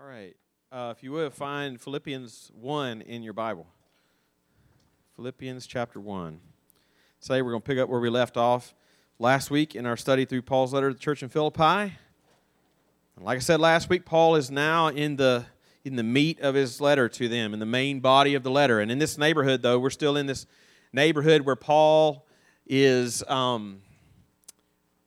All right. Uh, if you would, find Philippians 1 in your Bible. Philippians chapter 1. Today we're going to pick up where we left off last week in our study through Paul's letter to the church in Philippi. And like I said last week, Paul is now in the in the meat of his letter to them, in the main body of the letter. And in this neighborhood, though, we're still in this neighborhood where Paul is um,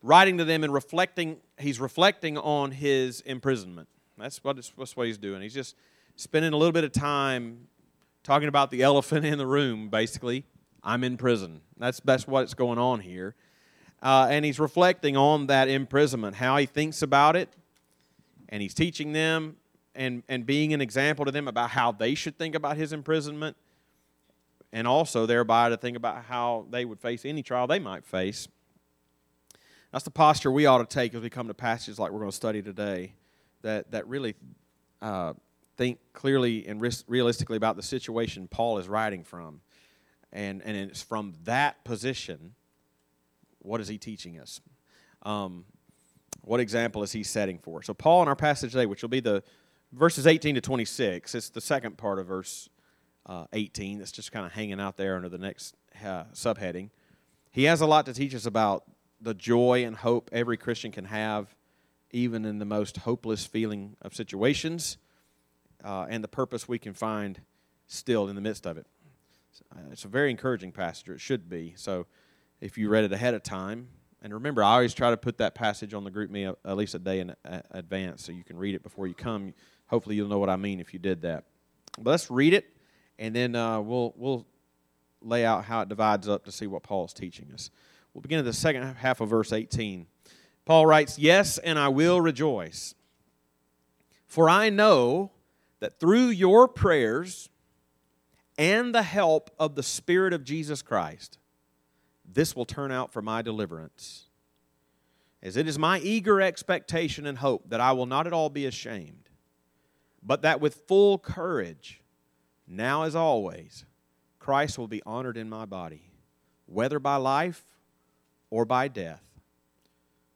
writing to them and reflecting. He's reflecting on his imprisonment. That's what, that's what he's doing. He's just spending a little bit of time talking about the elephant in the room, basically. I'm in prison. That's, that's what's going on here. Uh, and he's reflecting on that imprisonment, how he thinks about it, and he's teaching them and, and being an example to them about how they should think about his imprisonment, and also thereby to think about how they would face any trial they might face. That's the posture we ought to take as we come to passages like we're going to study today that, that really uh, think clearly and realistically about the situation Paul is writing from. And, and it's from that position, what is he teaching us? Um, what example is he setting for? So, Paul in our passage today, which will be the verses 18 to 26, it's the second part of verse uh, 18 that's just kind of hanging out there under the next uh, subheading. He has a lot to teach us about the joy and hope every Christian can have even in the most hopeless feeling of situations, uh, and the purpose we can find still in the midst of it. Uh, it's a very encouraging passage, it should be. So if you read it ahead of time, and remember, I always try to put that passage on the GroupMe at least a day in advance so you can read it before you come. Hopefully, you'll know what I mean if you did that. But let's read it, and then uh, we'll, we'll lay out how it divides up to see what Paul is teaching us. We'll begin at the second half of verse 18. Paul writes, Yes, and I will rejoice. For I know that through your prayers and the help of the Spirit of Jesus Christ, this will turn out for my deliverance. As it is my eager expectation and hope that I will not at all be ashamed, but that with full courage, now as always, Christ will be honored in my body, whether by life or by death.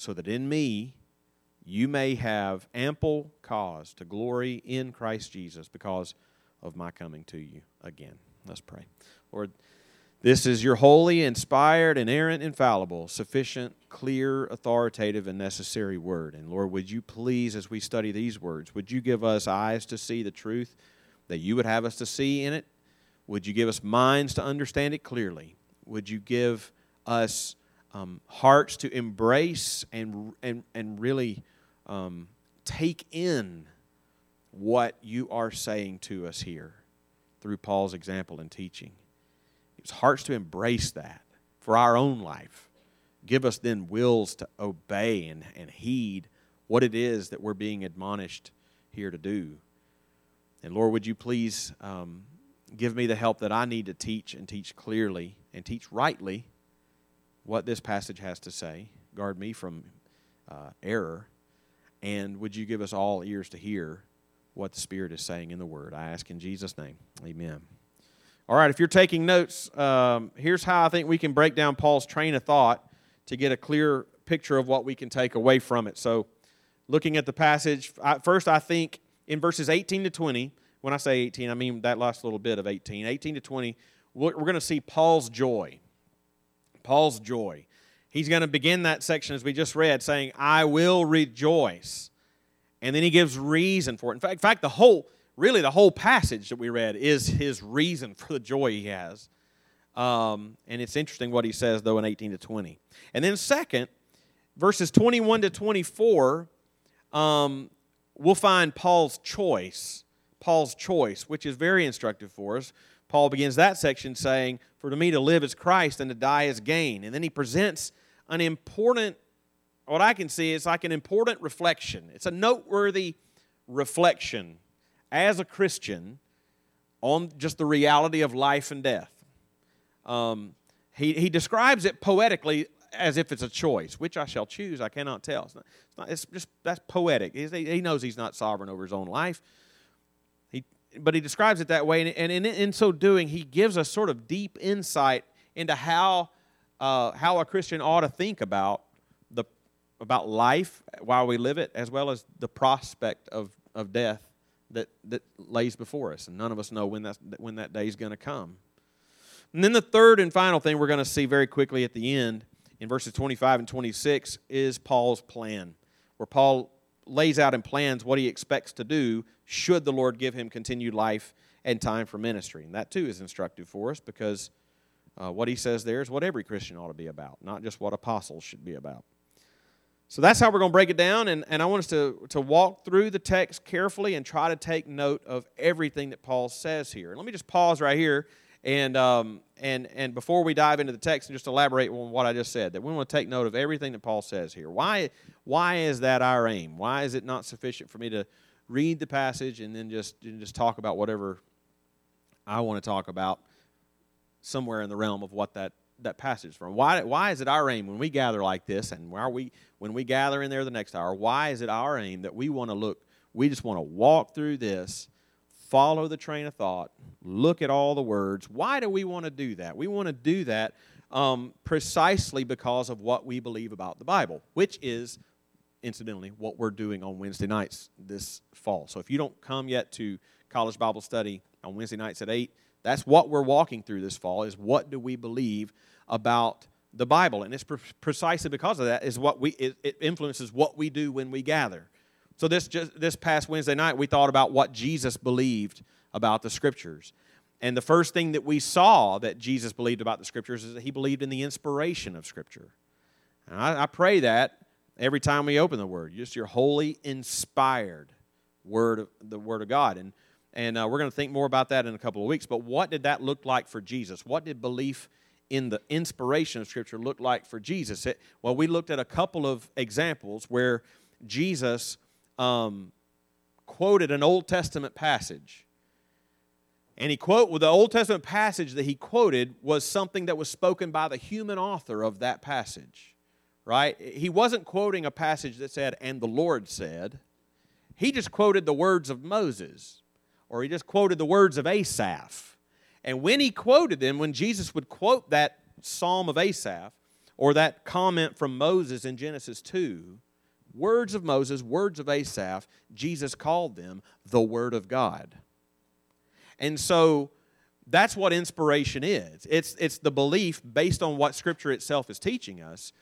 so that in me you may have ample cause to glory in Christ Jesus because of my coming to you again. Let's pray. Lord, this is your holy, inspired, inerrant, infallible, sufficient, clear, authoritative, and necessary word. And Lord, would you please, as we study these words, would you give us eyes to see the truth that you would have us to see in it? Would you give us minds to understand it clearly? Would you give us um, hearts to embrace and, and, and really um, take in what you are saying to us here through Paul's example and teaching. It's hearts to embrace that for our own life. Give us then wills to obey and, and heed what it is that we're being admonished here to do. And Lord, would you please um, give me the help that I need to teach and teach clearly and teach rightly what this passage has to say. Guard me from uh, error. And would you give us all ears to hear what the Spirit is saying in the Word? I ask in Jesus' name. Amen. All right, if you're taking notes, um, here's how I think we can break down Paul's train of thought to get a clear picture of what we can take away from it. So, looking at the passage, first, I think in verses 18 to 20, when I say 18, I mean that last little bit of 18, 18 to 20, we're going to see Paul's joy. Paul's joy. He's going to begin that section as we just read saying, I will rejoice. And then he gives reason for it. In fact, in fact, the whole, really the whole passage that we read is his reason for the joy he has. Um, and it's interesting what he says, though, in 18 to 20. And then, second, verses 21 to 24, um, we'll find Paul's choice. Paul's choice, which is very instructive for us. Paul begins that section saying, For to me to live is Christ and to die is gain. And then he presents an important, what I can see is like an important reflection. It's a noteworthy reflection as a Christian on just the reality of life and death. Um, he, he describes it poetically as if it's a choice. Which I shall choose, I cannot tell. It's, not, it's, not, it's just that's poetic. He's, he knows he's not sovereign over his own life. But he describes it that way, and, and in, in so doing, he gives us sort of deep insight into how uh, how a Christian ought to think about the about life while we live it, as well as the prospect of, of death that, that lays before us. And none of us know when, that's, when that day is going to come. And then the third and final thing we're going to see very quickly at the end in verses 25 and 26 is Paul's plan, where Paul lays out and plans what he expects to do should the Lord give him continued life and time for ministry. And that too is instructive for us because uh, what he says there is what every Christian ought to be about, not just what apostles should be about. So that's how we're going to break it down, and, and I want us to, to walk through the text carefully and try to take note of everything that Paul says here. Let me just pause right here, and, um, and, and before we dive into the text and just elaborate on what I just said, that we want to take note of everything that Paul says here. Why, why is that our aim? Why is it not sufficient for me to read the passage and then just, and just talk about whatever I want to talk about somewhere in the realm of what that that passage is from? Why, why is it our aim when we gather like this and why we, when we gather in there the next hour, why is it our aim that we want to look, we just want to walk through this, follow the train of thought, look at all the words. Why do we want to do that? We want to do that um, precisely because of what we believe about the Bible, which is, incidentally, what we're doing on Wednesday nights this fall. So if you don't come yet to college Bible study on Wednesday nights at 8, that's what we're walking through this fall is what do we believe about the Bible. And it's pre- precisely because of that is what we it, it influences what we do when we gather. So this just this past Wednesday night we thought about what Jesus believed about the scriptures. And the first thing that we saw that Jesus believed about the scriptures is that he believed in the inspiration of scripture. And I, I pray that every time we open the word, just your holy inspired word the word of God. And and uh, we're going to think more about that in a couple of weeks. But what did that look like for Jesus? What did belief in the inspiration of Scripture look like for Jesus? It, well, we looked at a couple of examples where Jesus um, quoted an Old Testament passage. And he quote well, the Old Testament passage that he quoted was something that was spoken by the human author of that passage. Right? He wasn't quoting a passage that said, and the Lord said. He just quoted the words of Moses or he just quoted the words of Asaph. And when he quoted them, when Jesus would quote that psalm of Asaph or that comment from Moses in Genesis 2, words of Moses, words of Asaph, Jesus called them the Word of God. And so that's what inspiration is it's, it's the belief, based on what Scripture itself is teaching us,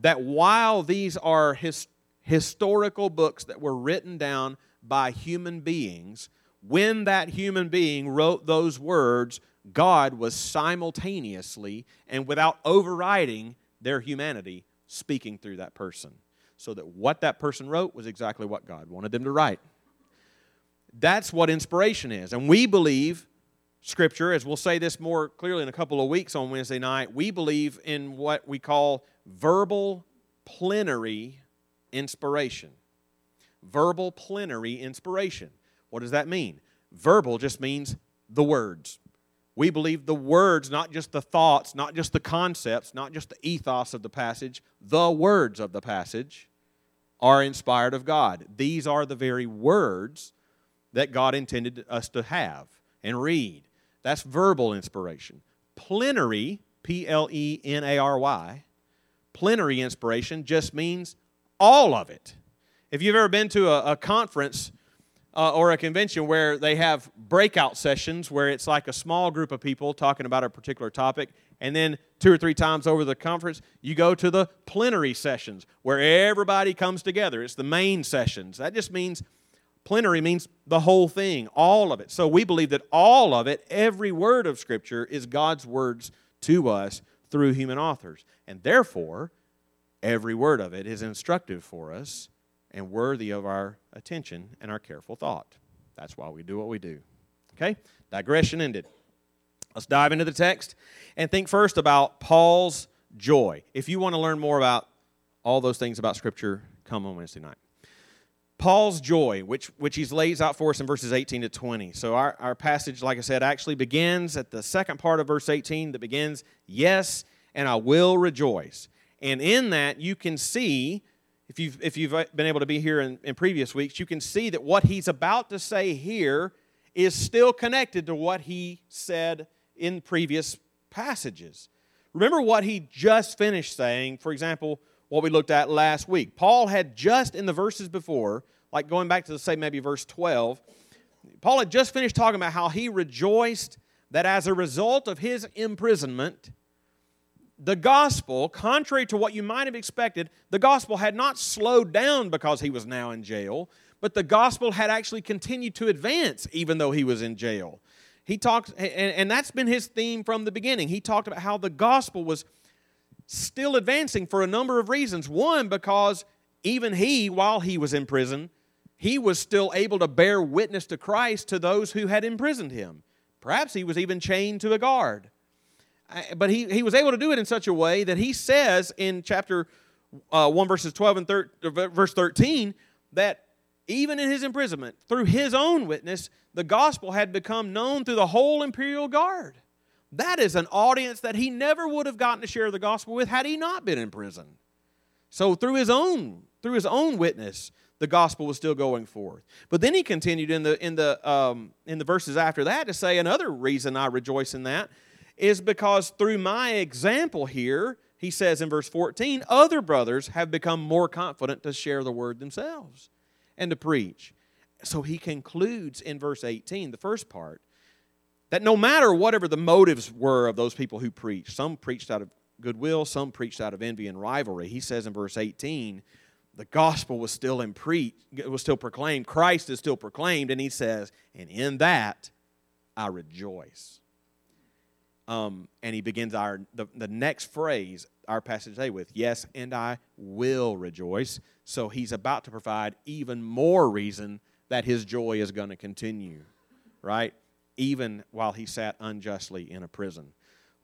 that while these are his, historical books that were written down by human beings, when that human being wrote those words, God was simultaneously and without overriding their humanity speaking through that person. So that what that person wrote was exactly what God wanted them to write. That's what inspiration is. And we believe Scripture, as we'll say this more clearly in a couple of weeks on Wednesday night, we believe in what we call verbal plenary inspiration. Verbal plenary inspiration. What does that mean? Verbal just means the words. We believe the words, not just the thoughts, not just the concepts, not just the ethos of the passage, the words of the passage are inspired of God. These are the very words that God intended us to have and read. That's verbal inspiration. Plenary, P L E N A R Y, plenary inspiration just means all of it. If you've ever been to a, a conference uh, or a convention where they have breakout sessions where it's like a small group of people talking about a particular topic, and then two or three times over the conference, you go to the plenary sessions where everybody comes together. It's the main sessions. That just means plenary means the whole thing, all of it. So we believe that all of it, every word of Scripture, is God's words to us through human authors. And therefore, every word of it is instructive for us and worthy of our attention and our careful thought. That's why we do what we do. Okay? Digression ended. Let's dive into the text and think first about Paul's joy. If you want to learn more about all those things about Scripture, come on Wednesday night. Paul's joy, which, which he lays out for us in verses 18 to 20. So, our, our passage, like I said, actually begins at the second part of verse 18 that begins, Yes, and I will rejoice. And in that, you can see, if you've, if you've been able to be here in, in previous weeks, you can see that what he's about to say here is still connected to what he said in previous passages. Remember what he just finished saying, for example, what we looked at last week. Paul had just in the verses before, like going back to, say, maybe verse 12, Paul had just finished talking about how he rejoiced that as a result of his imprisonment, the gospel, contrary to what you might have expected, the gospel had not slowed down because he was now in jail, but the gospel had actually continued to advance even though he was in jail. He talks, and, and that's been his theme from the beginning. He talked about how the gospel was still advancing for a number of reasons. One, because even he, while he was in prison, he was still able to bear witness to Christ to those who had imprisoned him. Perhaps he was even chained to a guard. But he, he was able to do it in such a way that he says in chapter uh, 1, verses 12 and thir- uh, verse 13, that even in his imprisonment, through his own witness, the gospel had become known through the whole imperial guard. That is an audience that he never would have gotten to share the gospel with had he not been in prison. So through his own through his own witness, the gospel was still going forth. But then he continued in the in the um, in the verses after that to say another reason I rejoice in that is because through my example here, he says in verse 14, other brothers have become more confident to share the word themselves and to preach. So he concludes in verse 18, the first part, that no matter whatever the motives were of those people who preached, some preached out of goodwill, some preached out of envy and rivalry. He says in verse 18, the gospel was still in was still proclaimed, Christ is still proclaimed, and he says, and in that I rejoice. Um, and he begins our the, the next phrase, our passage today, with yes, and I will rejoice. So he's about to provide even more reason that his joy is going to continue, right? Even while he sat unjustly in a prison.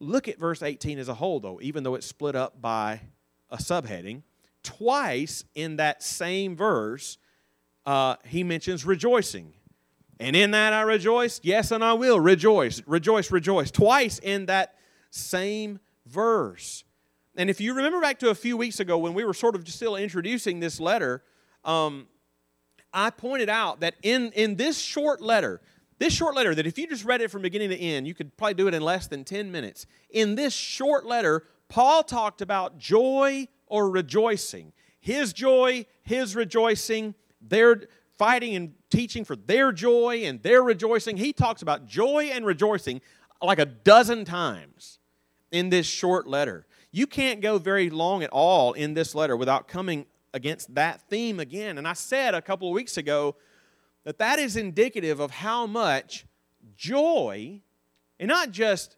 Look at verse 18 as a whole, though, even though it's split up by a subheading. Twice in that same verse, uh, he mentions rejoicing. And in that I rejoice. Yes, and I will rejoice. Rejoice, rejoice. Twice in that same verse. And if you remember back to a few weeks ago when we were sort of still introducing this letter, um, I pointed out that in, in this short letter, this short letter, that if you just read it from beginning to end, you could probably do it in less than 10 minutes. In this short letter, Paul talked about joy or rejoicing. His joy, his rejoicing, their fighting and teaching for their joy and their rejoicing. He talks about joy and rejoicing like a dozen times in this short letter. You can't go very long at all in this letter without coming against that theme again. And I said a couple of weeks ago that that is indicative of how much joy, and not just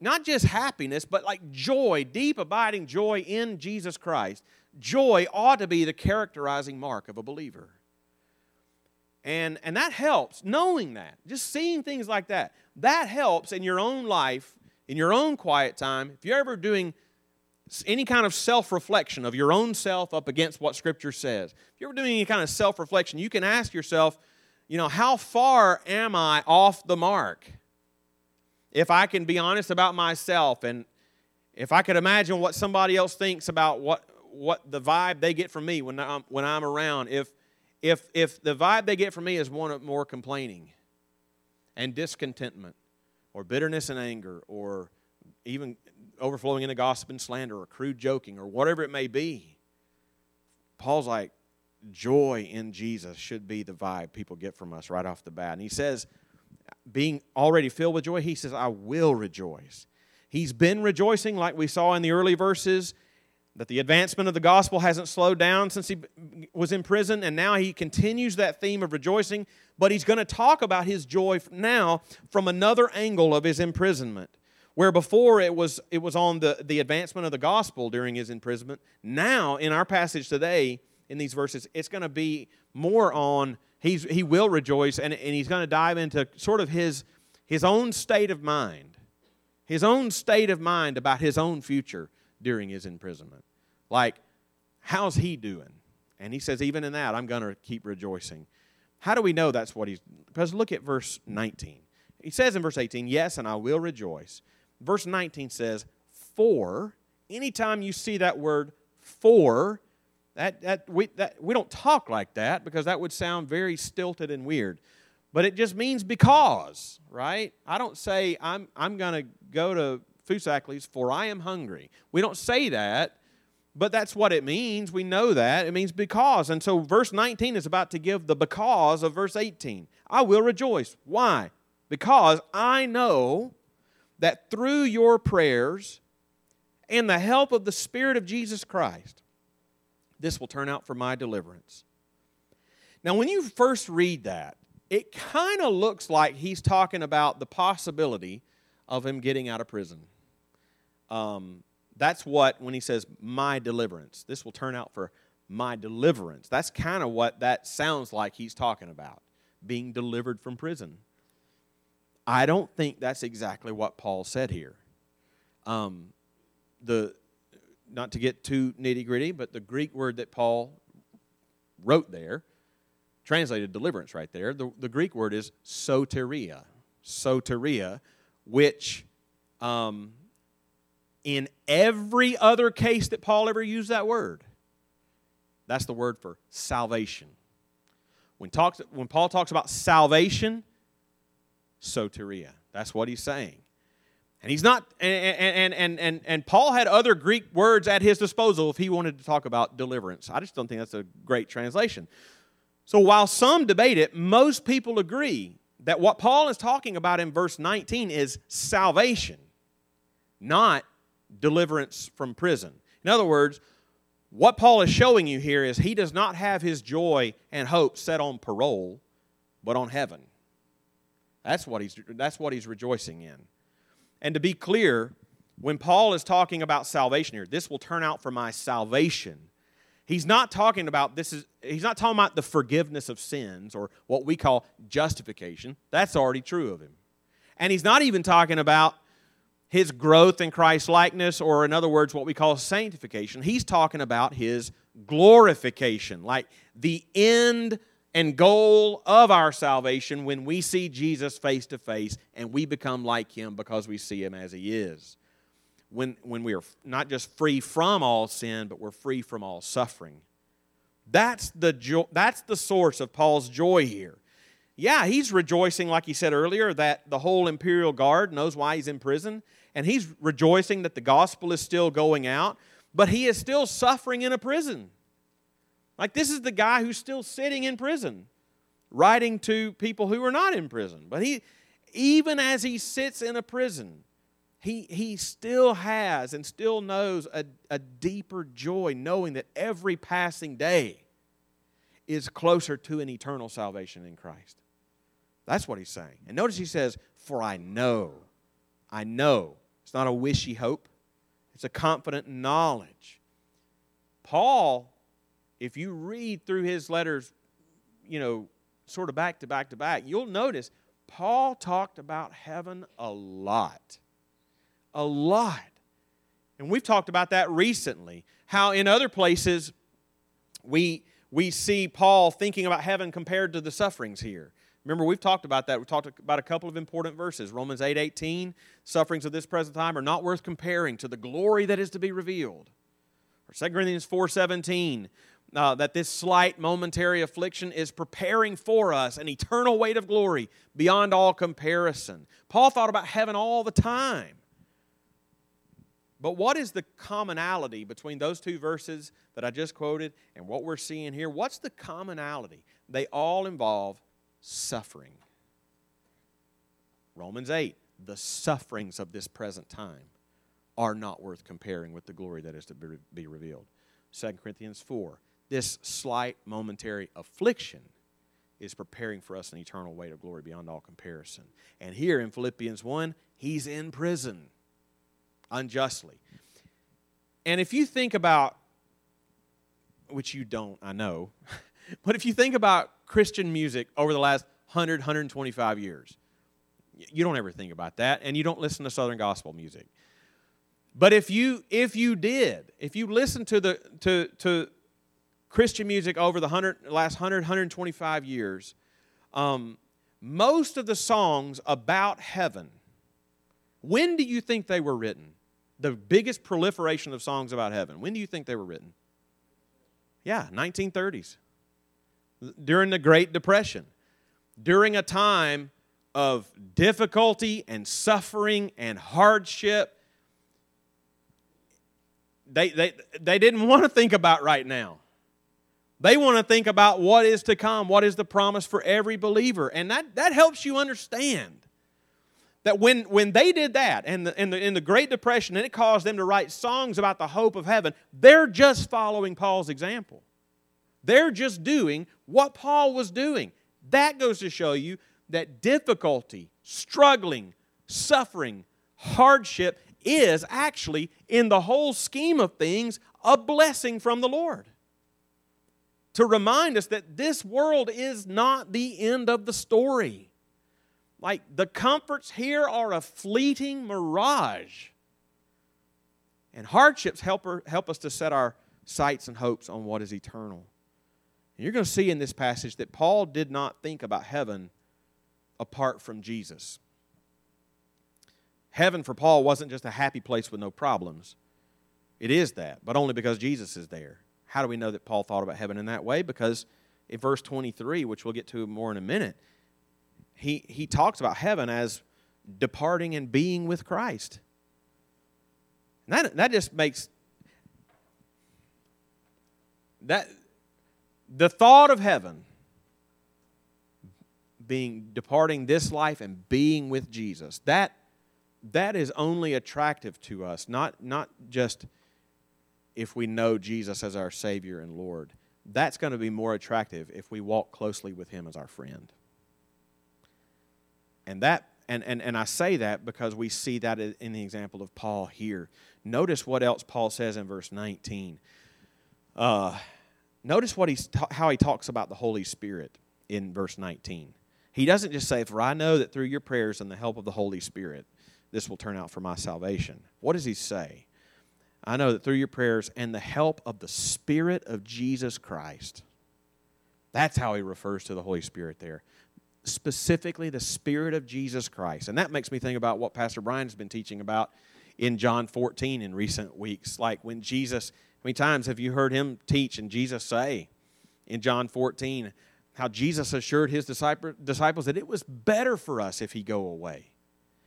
not just happiness, but like joy, deep abiding joy in Jesus Christ. Joy ought to be the characterizing mark of a believer. And, and that helps, knowing that, just seeing things like that. That helps in your own life, in your own quiet time. If you're ever doing any kind of self reflection of your own self up against what Scripture says, if you're doing any kind of self reflection, you can ask yourself, you know, how far am I off the mark? If I can be honest about myself and if I could imagine what somebody else thinks about what, what the vibe they get from me when I'm, when I'm around, if, if, if the vibe they get from me is one of more complaining and discontentment or bitterness and anger or even overflowing into gossip and slander or crude joking or whatever it may be, Paul's like, joy in Jesus should be the vibe people get from us right off the bat. And he says, being already filled with joy, he says, I will rejoice. He's been rejoicing, like we saw in the early verses that the advancement of the gospel hasn't slowed down since he was in prison, and now he continues that theme of rejoicing, but he's going to talk about his joy now from another angle of his imprisonment. Where before it was, it was on the, the advancement of the gospel during his imprisonment, now in our passage today, in these verses, it's going to be more on he's, he will rejoice, and, and he's going to dive into sort of his, his own state of mind, his own state of mind about his own future during his imprisonment. Like, how's he doing? And he says, even in that, I'm going to keep rejoicing. How do we know that's what he's. Because look at verse 19. He says in verse 18, Yes, and I will rejoice. Verse 19 says, For, anytime you see that word for, that, that, we, that, we don't talk like that because that would sound very stilted and weird. But it just means because, right? I don't say, I'm, I'm going to go to Foosackly's for I am hungry. We don't say that, but that's what it means. We know that. It means because. And so verse 19 is about to give the because of verse 18. I will rejoice. Why? Because I know that through your prayers and the help of the Spirit of Jesus Christ, this will turn out for my deliverance. Now, when you first read that, it kind of looks like he's talking about the possibility of him getting out of prison. Um, that's what, when he says, my deliverance, this will turn out for my deliverance. That's kind of what that sounds like he's talking about, being delivered from prison. I don't think that's exactly what Paul said here. Um, the not to get too nitty gritty, but the Greek word that Paul wrote there, translated deliverance right there, the, the Greek word is soteria. Soteria, which um, in every other case that Paul ever used that word, that's the word for salvation. When, talks, when Paul talks about salvation, soteria. That's what he's saying. And he's not, and, and, and, and, and Paul had other Greek words at his disposal if he wanted to talk about deliverance. I just don't think that's a great translation. So while some debate it, most people agree that what Paul is talking about in verse 19 is salvation, not deliverance from prison. In other words, what Paul is showing you here is he does not have his joy and hope set on parole, but on heaven. That's what he's, that's what he's rejoicing in. And to be clear, when Paul is talking about salvation here, this will turn out for my salvation. He's not talking about this is he's not talking about the forgiveness of sins or what we call justification. That's already true of him. And he's not even talking about his growth in Christ likeness or in other words what we call sanctification. He's talking about his glorification, like the end and goal of our salvation when we see Jesus face to face and we become like him because we see him as he is. When, when we are not just free from all sin, but we're free from all suffering. That's the, jo- that's the source of Paul's joy here. Yeah, he's rejoicing, like he said earlier, that the whole imperial guard knows why he's in prison, and he's rejoicing that the gospel is still going out, but he is still suffering in a prison. Like, this is the guy who's still sitting in prison, writing to people who are not in prison. But he, even as he sits in a prison, he, he still has and still knows a, a deeper joy knowing that every passing day is closer to an eternal salvation in Christ. That's what he's saying. And notice he says, For I know, I know. It's not a wishy hope, it's a confident knowledge. Paul if you read through his letters, you know, sort of back to back to back, you'll notice Paul talked about heaven a lot. A lot. And we've talked about that recently. How in other places we we see Paul thinking about heaven compared to the sufferings here. Remember, we've talked about that. We've talked about a couple of important verses. Romans 8 18, sufferings of this present time are not worth comparing to the glory that is to be revealed. Or 2 Corinthians 4 17, uh, that this slight momentary affliction is preparing for us an eternal weight of glory beyond all comparison. Paul thought about heaven all the time. But what is the commonality between those two verses that I just quoted and what we're seeing here? What's the commonality? They all involve suffering. Romans 8, the sufferings of this present time are not worth comparing with the glory that is to be revealed. 2 Corinthians 4, this slight momentary affliction is preparing for us an eternal weight of glory beyond all comparison. And here in Philippians 1, he's in prison unjustly. And if you think about, which you don't, I know, but if you think about Christian music over the last 100, 125 years, you don't ever think about that, and you don't listen to Southern gospel music. But if you if you did, if you listened to the to to Christian music over the 100, last 100, 125 years, um, most of the songs about heaven, when do you think they were written? The biggest proliferation of songs about heaven. When do you think they were written? Yeah, 1930s. During the Great Depression. During a time of difficulty and suffering and hardship. They, they, they didn't want to think about right now. They want to think about what is to come, what is the promise for every believer. And that, that helps you understand that when, when they did that and the, in, the, in the Great Depression and it caused them to write songs about the hope of heaven, they're just following Paul's example. They're just doing what Paul was doing. That goes to show you that difficulty, struggling, suffering, hardship is actually, in the whole scheme of things, a blessing from the Lord to remind us that this world is not the end of the story. Like the comforts here are a fleeting mirage. And hardships help, her, help us to set our sights and hopes on what is eternal. And you're going to see in this passage that Paul did not think about heaven apart from Jesus. Heaven for Paul wasn't just a happy place with no problems. It is that, but only because Jesus is there. How do we know that Paul thought about heaven in that way? Because in verse 23, which we'll get to more in a minute, he, he talks about heaven as departing and being with Christ. And that, that just makes that the thought of heaven being departing this life and being with Jesus that that is only attractive to us not not just if we know Jesus as our Savior and Lord. That's going to be more attractive if we walk closely with Him as our friend. And that and, and, and I say that because we see that in the example of Paul here. Notice what else Paul says in verse 19. Uh, notice what he's ta- how he talks about the Holy Spirit in verse 19. He doesn't just say, For I know that through your prayers and the help of the Holy Spirit, this will turn out for my salvation. What does he say? I know that through your prayers and the help of the Spirit of Jesus Christ, that's how he refers to the Holy Spirit there. Specifically, the Spirit of Jesus Christ. And that makes me think about what Pastor Brian has been teaching about in John 14 in recent weeks. Like when Jesus, how many times have you heard him teach and Jesus say in John 14 how Jesus assured his disciples that it was better for us if he go away?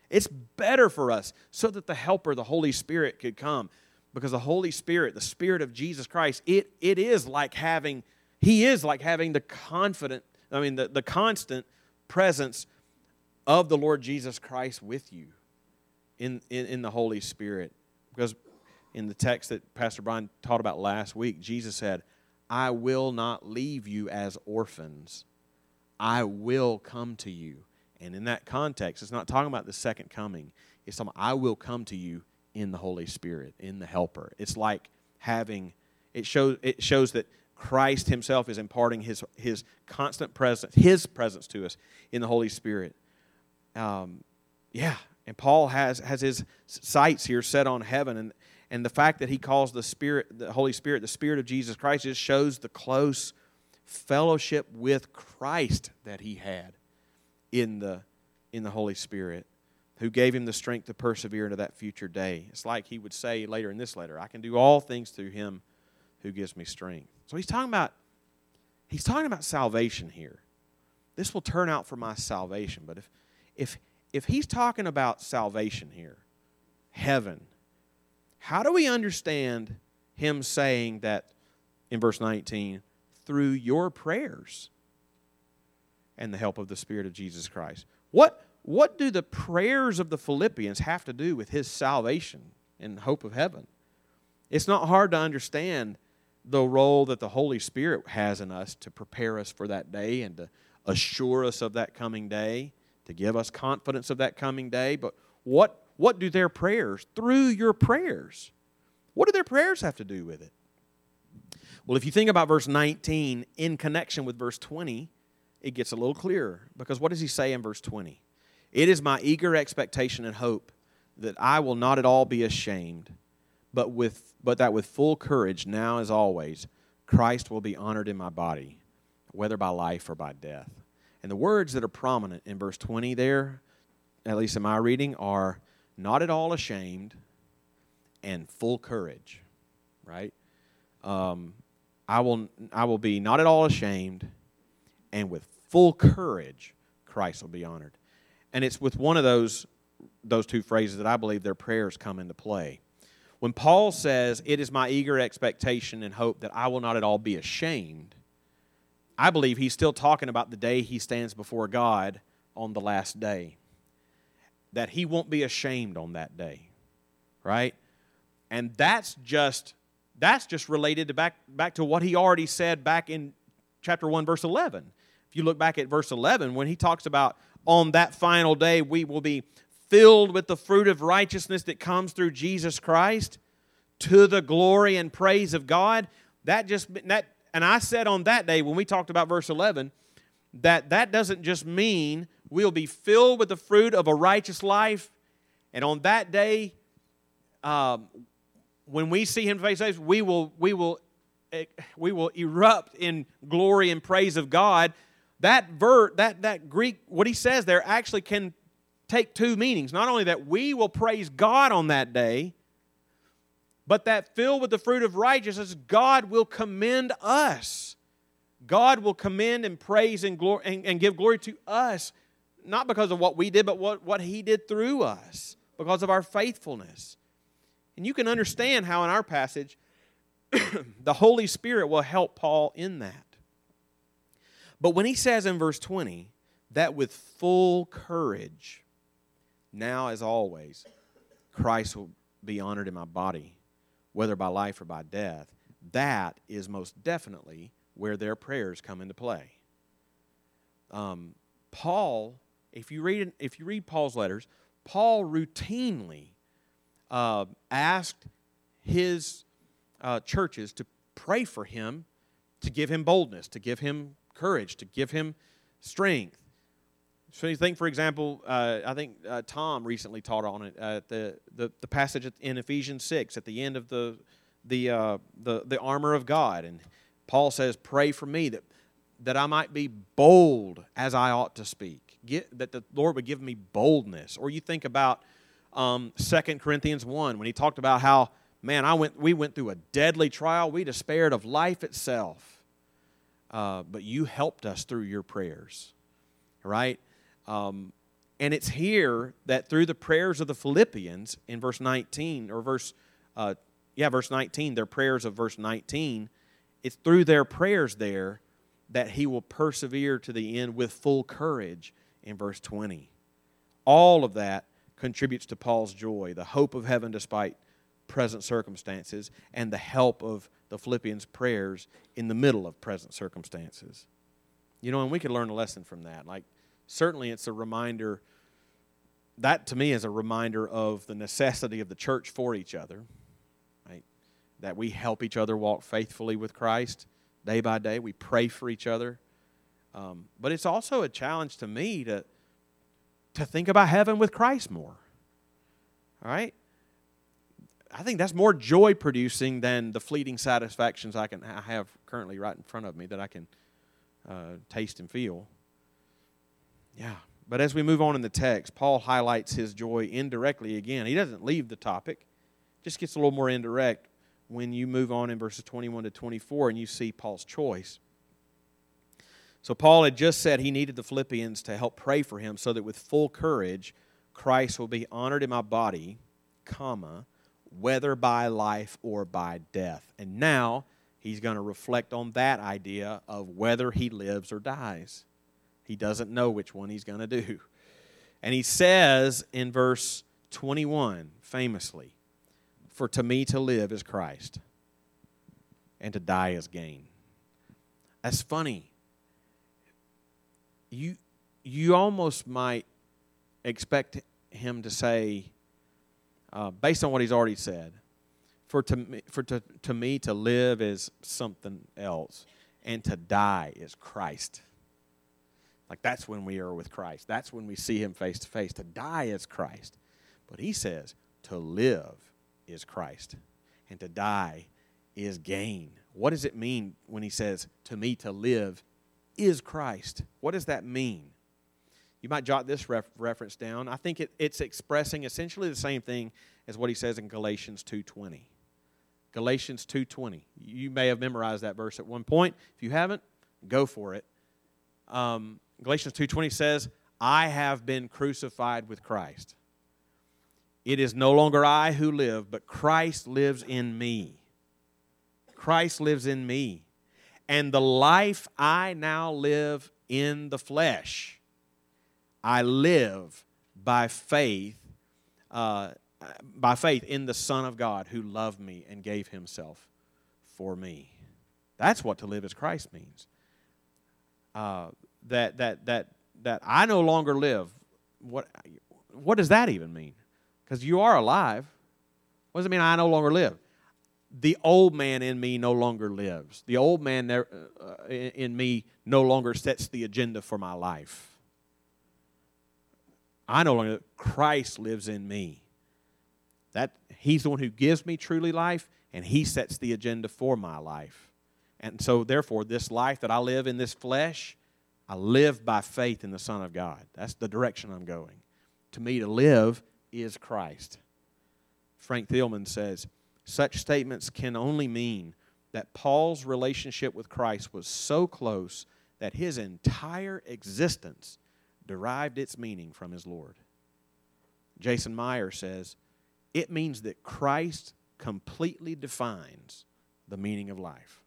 It's better for us so that the Helper, the Holy Spirit, could come because the Holy Spirit, the Spirit of Jesus Christ, it, it is like having, He is like having the confident, I mean, the, the constant presence of the Lord Jesus Christ with you in, in, in the Holy Spirit. Because in the text that Pastor Brian taught about last week, Jesus said, I will not leave you as orphans. I will come to you. And in that context, it's not talking about the second coming. It's talking I will come to you in the Holy Spirit, in the Helper. It's like having, it shows, it shows that Christ Himself is imparting His, his constant presence, His presence to us in the Holy Spirit. Um, yeah, and Paul has, has his sights here set on heaven, and, and the fact that he calls the Spirit, the Holy Spirit, the Spirit of Jesus Christ, just shows the close fellowship with Christ that he had in the, in the Holy Spirit who gave him the strength to persevere into that future day. It's like he would say later in this letter, I can do all things through him who gives me strength. So he's talking about he's talking about salvation here. This will turn out for my salvation. But if if if he's talking about salvation here, heaven, how do we understand him saying that in verse 19, through your prayers and the help of the Spirit of Jesus Christ? What what do the prayers of the Philippians have to do with his salvation and hope of heaven? It's not hard to understand the role that the Holy Spirit has in us to prepare us for that day and to assure us of that coming day, to give us confidence of that coming day. But what, what do their prayers, through your prayers, what do their prayers have to do with it? Well, if you think about verse 19 in connection with verse 20, it gets a little clearer because what does he say in verse 20? It is my eager expectation and hope that I will not at all be ashamed, but, with, but that with full courage, now as always, Christ will be honored in my body, whether by life or by death. And the words that are prominent in verse 20 there, at least in my reading, are not at all ashamed and full courage, right? Um, I, will, I will be not at all ashamed and with full courage, Christ will be honored. And it's with one of those, those two phrases that I believe their prayers come into play. When Paul says, It is my eager expectation and hope that I will not at all be ashamed, I believe he's still talking about the day he stands before God on the last day. That he won't be ashamed on that day. Right? And that's just that's just related to back back to what he already said back in chapter 1 verse 11. If you look back at verse 11 when he talks about on that final day we will be filled with the fruit of righteousness that comes through Jesus Christ to the glory and praise of God, that just that and I said on that day when we talked about verse 11 that that doesn't just mean we'll be filled with the fruit of a righteous life, and on that day, um, when we see Him face to face, we will we will eh, we will erupt in glory and praise of God. That ver that that Greek what he says there actually can take two meanings. Not only that we will praise God on that day, but that filled with the fruit of righteousness, God will commend us. God will commend and praise and, glory, and, and give glory to us, not because of what we did, but what, what He did through us, because of our faithfulness. And you can understand how in our passage, the Holy Spirit will help Paul in that. But when he says in verse 20, that with full courage, now as always, Christ will be honored in my body whether by life or by death, that is most definitely where their prayers come into play. Um, Paul, if you read if you read Paul's letters, Paul routinely uh, asked his uh, churches to pray for him, to give him boldness, to give him courage, to give him strength. So you think, for example, uh, I think uh, Tom recently taught on it at the, the, the passage in Ephesians 6 at the end of the, the, uh, the, the armor of God. And Paul says, Pray for me that, that I might be bold as I ought to speak, Get, that the Lord would give me boldness. Or you think about um, 2 Corinthians 1 when he talked about how, man, I went, we went through a deadly trial, we despaired of life itself. Uh, but you helped us through your prayers, right? Um, and it's here that through the prayers of the Philippians in verse 19, or verse, uh, yeah, verse 19, their prayers of verse 19, it's through their prayers there that he will persevere to the end with full courage in verse 20. All of that contributes to Paul's joy, the hope of heaven despite present circumstances, and the help of the Philippians' prayers in the middle of present circumstances. You know, and we could learn a lesson from that. Like, certainly it's a reminder that to me is a reminder of the necessity of the church for each other right that we help each other walk faithfully with christ day by day we pray for each other um, but it's also a challenge to me to to think about heaven with christ more all right i think that's more joy producing than the fleeting satisfactions i can I have currently right in front of me that i can uh, taste and feel yeah. But as we move on in the text, Paul highlights his joy indirectly again. He doesn't leave the topic, just gets a little more indirect when you move on in verses 21 to 24 and you see Paul's choice. So Paul had just said he needed the Philippians to help pray for him so that with full courage Christ will be honored in my body, comma, whether by life or by death. And now he's going to reflect on that idea of whether he lives or dies. He doesn't know which one he's going to do. And he says in verse 21, famously, For to me to live is Christ, and to die is gain. That's funny. You, you almost might expect him to say, uh, based on what he's already said, for, to, me, for to, to me to live is something else, and to die is Christ. Like that's when we are with Christ. That's when we see him face to face. To die is Christ. But he says to live is Christ, and to die is gain. what does it mean when he says, To me to live is Christ? What does that mean? You might jot this ref- reference down. I think it, it's expressing essentially the same thing as what he says in Galatians 2.20. Galatians 2.20. You may have memorized that verse at one point. If you haven't, go for it. Um, Galatians 2.20 says, I have been crucified with Christ. It is no longer I who live, but Christ lives in me. Christ lives in me. And the life I now live in the flesh, I live by faith, uh, by faith in the Son of God who loved me and gave himself for me. That's what to live as Christ means. Uh, that, that, that, that I no longer live. What, what does that even mean? Because you are alive. What does it mean I no longer live? the old man in me no longer lives. The old man there, uh, in me no longer sets the agenda for my life. I no longer, Christ lives in me. That He's the one who gives me truly life, and He sets the agenda for my life. And so, therefore, this life that I live in this flesh, I live by faith in the Son of God. That's the direction I'm going. To me, to live is Christ. Frank Thielman says, such statements can only mean that Paul's relationship with Christ was so close that his entire existence derived its meaning from his Lord. Jason Meyer says, it means that Christ completely defines the meaning of life.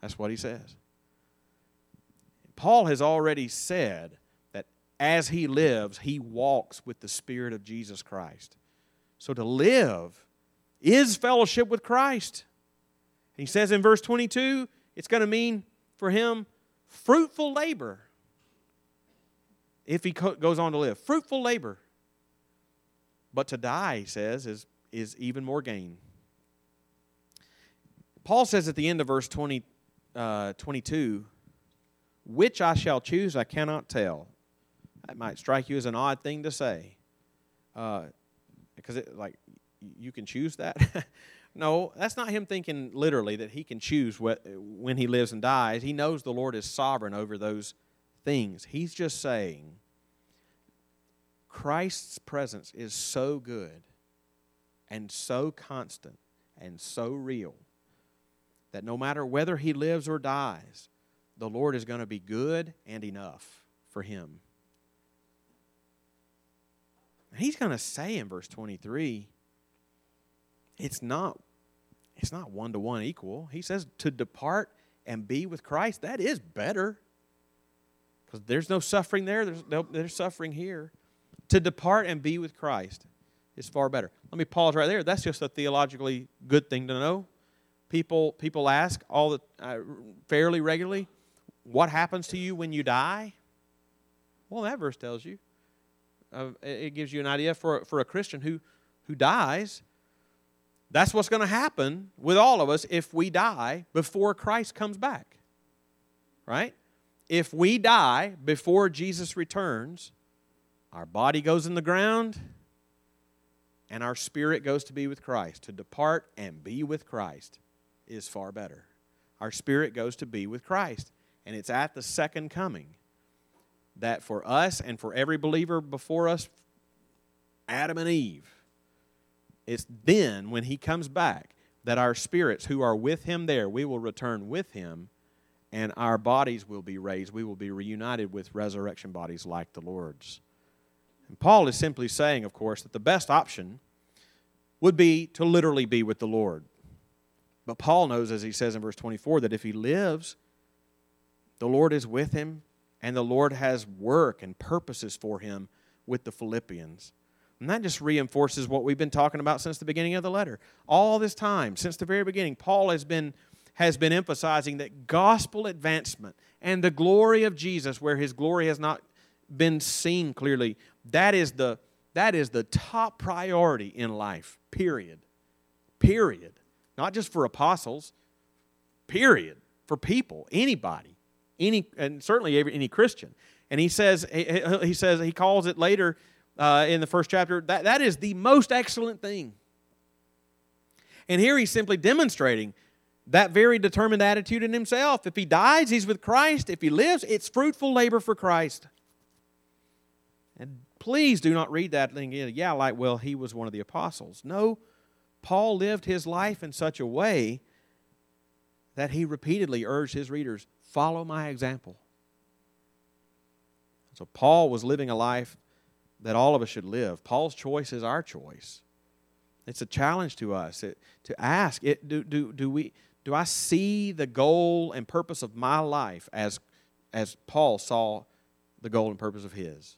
That's what he says. Paul has already said that as he lives, he walks with the Spirit of Jesus Christ. So to live is fellowship with Christ. He says in verse 22, it's going to mean for him fruitful labor if he goes on to live. Fruitful labor. But to die, he says, is, is even more gain. Paul says at the end of verse 20, uh, 22, which I shall choose, I cannot tell. That might strike you as an odd thing to say. Uh, because it, like you can choose that. no, that's not him thinking literally that he can choose what, when he lives and dies. He knows the Lord is sovereign over those things. He's just saying Christ's presence is so good and so constant and so real that no matter whether he lives or dies, the Lord is going to be good and enough for him. He's going to say in verse 23 it's not it's not one to one equal. He says to depart and be with Christ, that is better. Because there's no suffering there, there's, no, there's suffering here. To depart and be with Christ is far better. Let me pause right there. That's just a theologically good thing to know. People, people ask all the uh, fairly regularly, what happens to you when you die? Well, that verse tells you. Uh, it gives you an idea for, for a Christian who, who dies that's what's going to happen with all of us if we die before Christ comes back. Right? If we die before Jesus returns, our body goes in the ground and our spirit goes to be with Christ. To depart and be with Christ is far better. Our spirit goes to be with Christ. And it's at the second coming that for us and for every believer before us, Adam and Eve, it's then, when he comes back, that our spirits who are with him there, we will return with him, and our bodies will be raised. We will be reunited with resurrection bodies like the Lord's. And Paul is simply saying, of course, that the best option would be to literally be with the Lord. But Paul knows, as he says in verse 24, that if he lives, the Lord is with him, and the Lord has work and purposes for him with the Philippians. And that just reinforces what we've been talking about since the beginning of the letter. All this time, since the very beginning, Paul has been, has been emphasizing that gospel advancement and the glory of Jesus, where his glory has not been seen clearly, that is the, that is the top priority in life, period. Period. Not just for apostles, period. For people, anybody, any, and certainly any Christian. And he says, he says, he calls it later uh, in the first chapter, that, that is the most excellent thing. And here he's simply demonstrating that very determined attitude in himself. If he dies, he's with Christ. If he lives, it's fruitful labor for Christ. And please do not read that thinking, yeah, like, well, he was one of the apostles. No, Paul lived his life in such a way that he repeatedly urged his readers, follow my example. So Paul was living a life that all of us should live. Paul's choice is our choice. It's a challenge to us it, to ask, it, do, do, do, we, do I see the goal and purpose of my life as, as Paul saw the goal and purpose of his?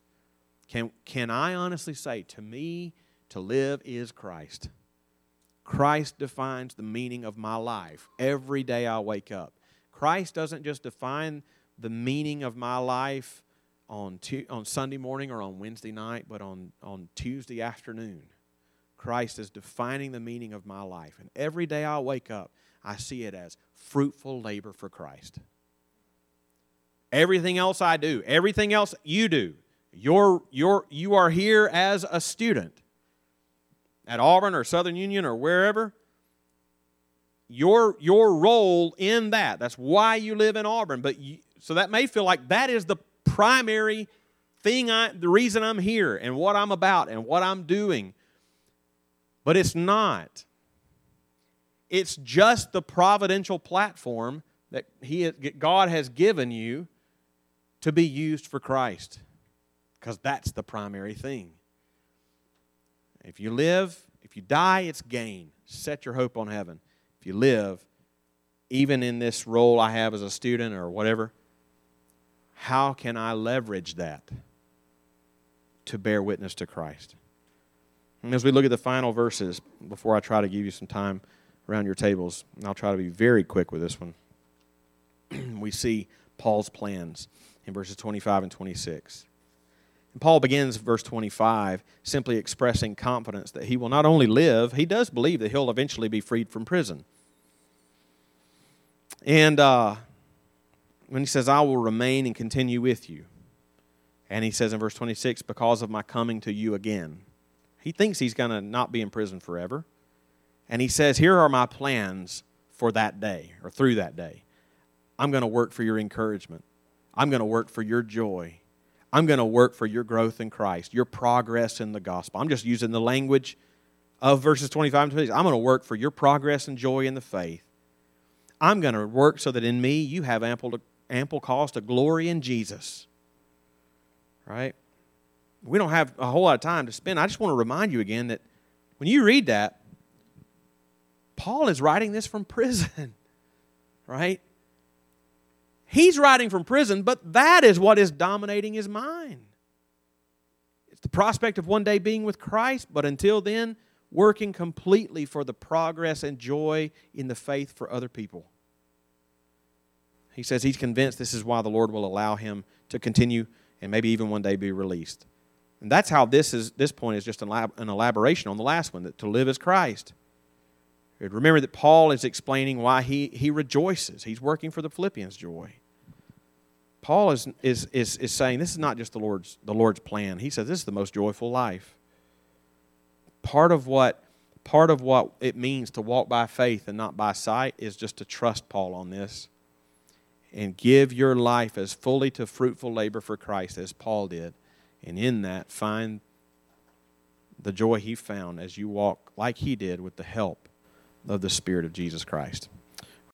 Can, can I honestly say, to me, to live is Christ? Christ defines the meaning of my life every day I wake up. Christ doesn't just define the meaning of my life on, tu- on Sunday morning or on Wednesday night, but on, on Tuesday afternoon. Christ is defining the meaning of my life. And every day I wake up, I see it as fruitful labor for Christ. Everything else I do, everything else you do, you're, you're, you are here as a student at Auburn or Southern Union or wherever. Your, your role in that, that's why you live in Auburn. But you, so that may feel like that is the primary thing, I, the reason I'm here and what I'm about and what I'm doing. But it's not. It's just the providential platform that he, God has given you to be used for Christ because that's the primary thing. If you live, if you die, it's gain. Set your hope on heaven. If you live, even in this role I have as a student or whatever, how can I leverage that to bear witness to Christ? And as we look at the final verses, before I try to give you some time around your tables, and I'll try to be very quick with this one, we see Paul's plans in verses 25 and 26. And Paul begins verse 25 simply expressing confidence that he will not only live, he does believe that he'll eventually be freed from prison. And uh, when he says, I will remain and continue with you. And he says in verse 26, because of my coming to you again. He thinks he's going to not be in prison forever. And he says, Here are my plans for that day or through that day. I'm going to work for your encouragement. I'm going to work for your joy. I'm going to work for your growth in Christ, your progress in the gospel. I'm just using the language of verses 25 and 26. I'm going to work for your progress and joy in the faith. I'm going to work so that in me you have ample, ample cause to glory in Jesus. Right? We don't have a whole lot of time to spend. I just want to remind you again that when you read that, Paul is writing this from prison. Right? He's writing from prison, but that is what is dominating his mind. It's the prospect of one day being with Christ, but until then, working completely for the progress and joy in the faith for other people. He says he's convinced this is why the Lord will allow him to continue and maybe even one day be released. And that's how this is this point is just an elaboration on the last one that to live as Christ. Remember that Paul is explaining why he, he rejoices. He's working for the Philippians' joy. Paul is, is, is, is saying this is not just the Lord's, the Lord's plan. He says this is the most joyful life. Part of what part of what it means to walk by faith and not by sight is just to trust Paul on this and give your life as fully to fruitful labor for Christ as Paul did. And in that, find the joy he found as you walk like he did with the help of the Spirit of Jesus Christ.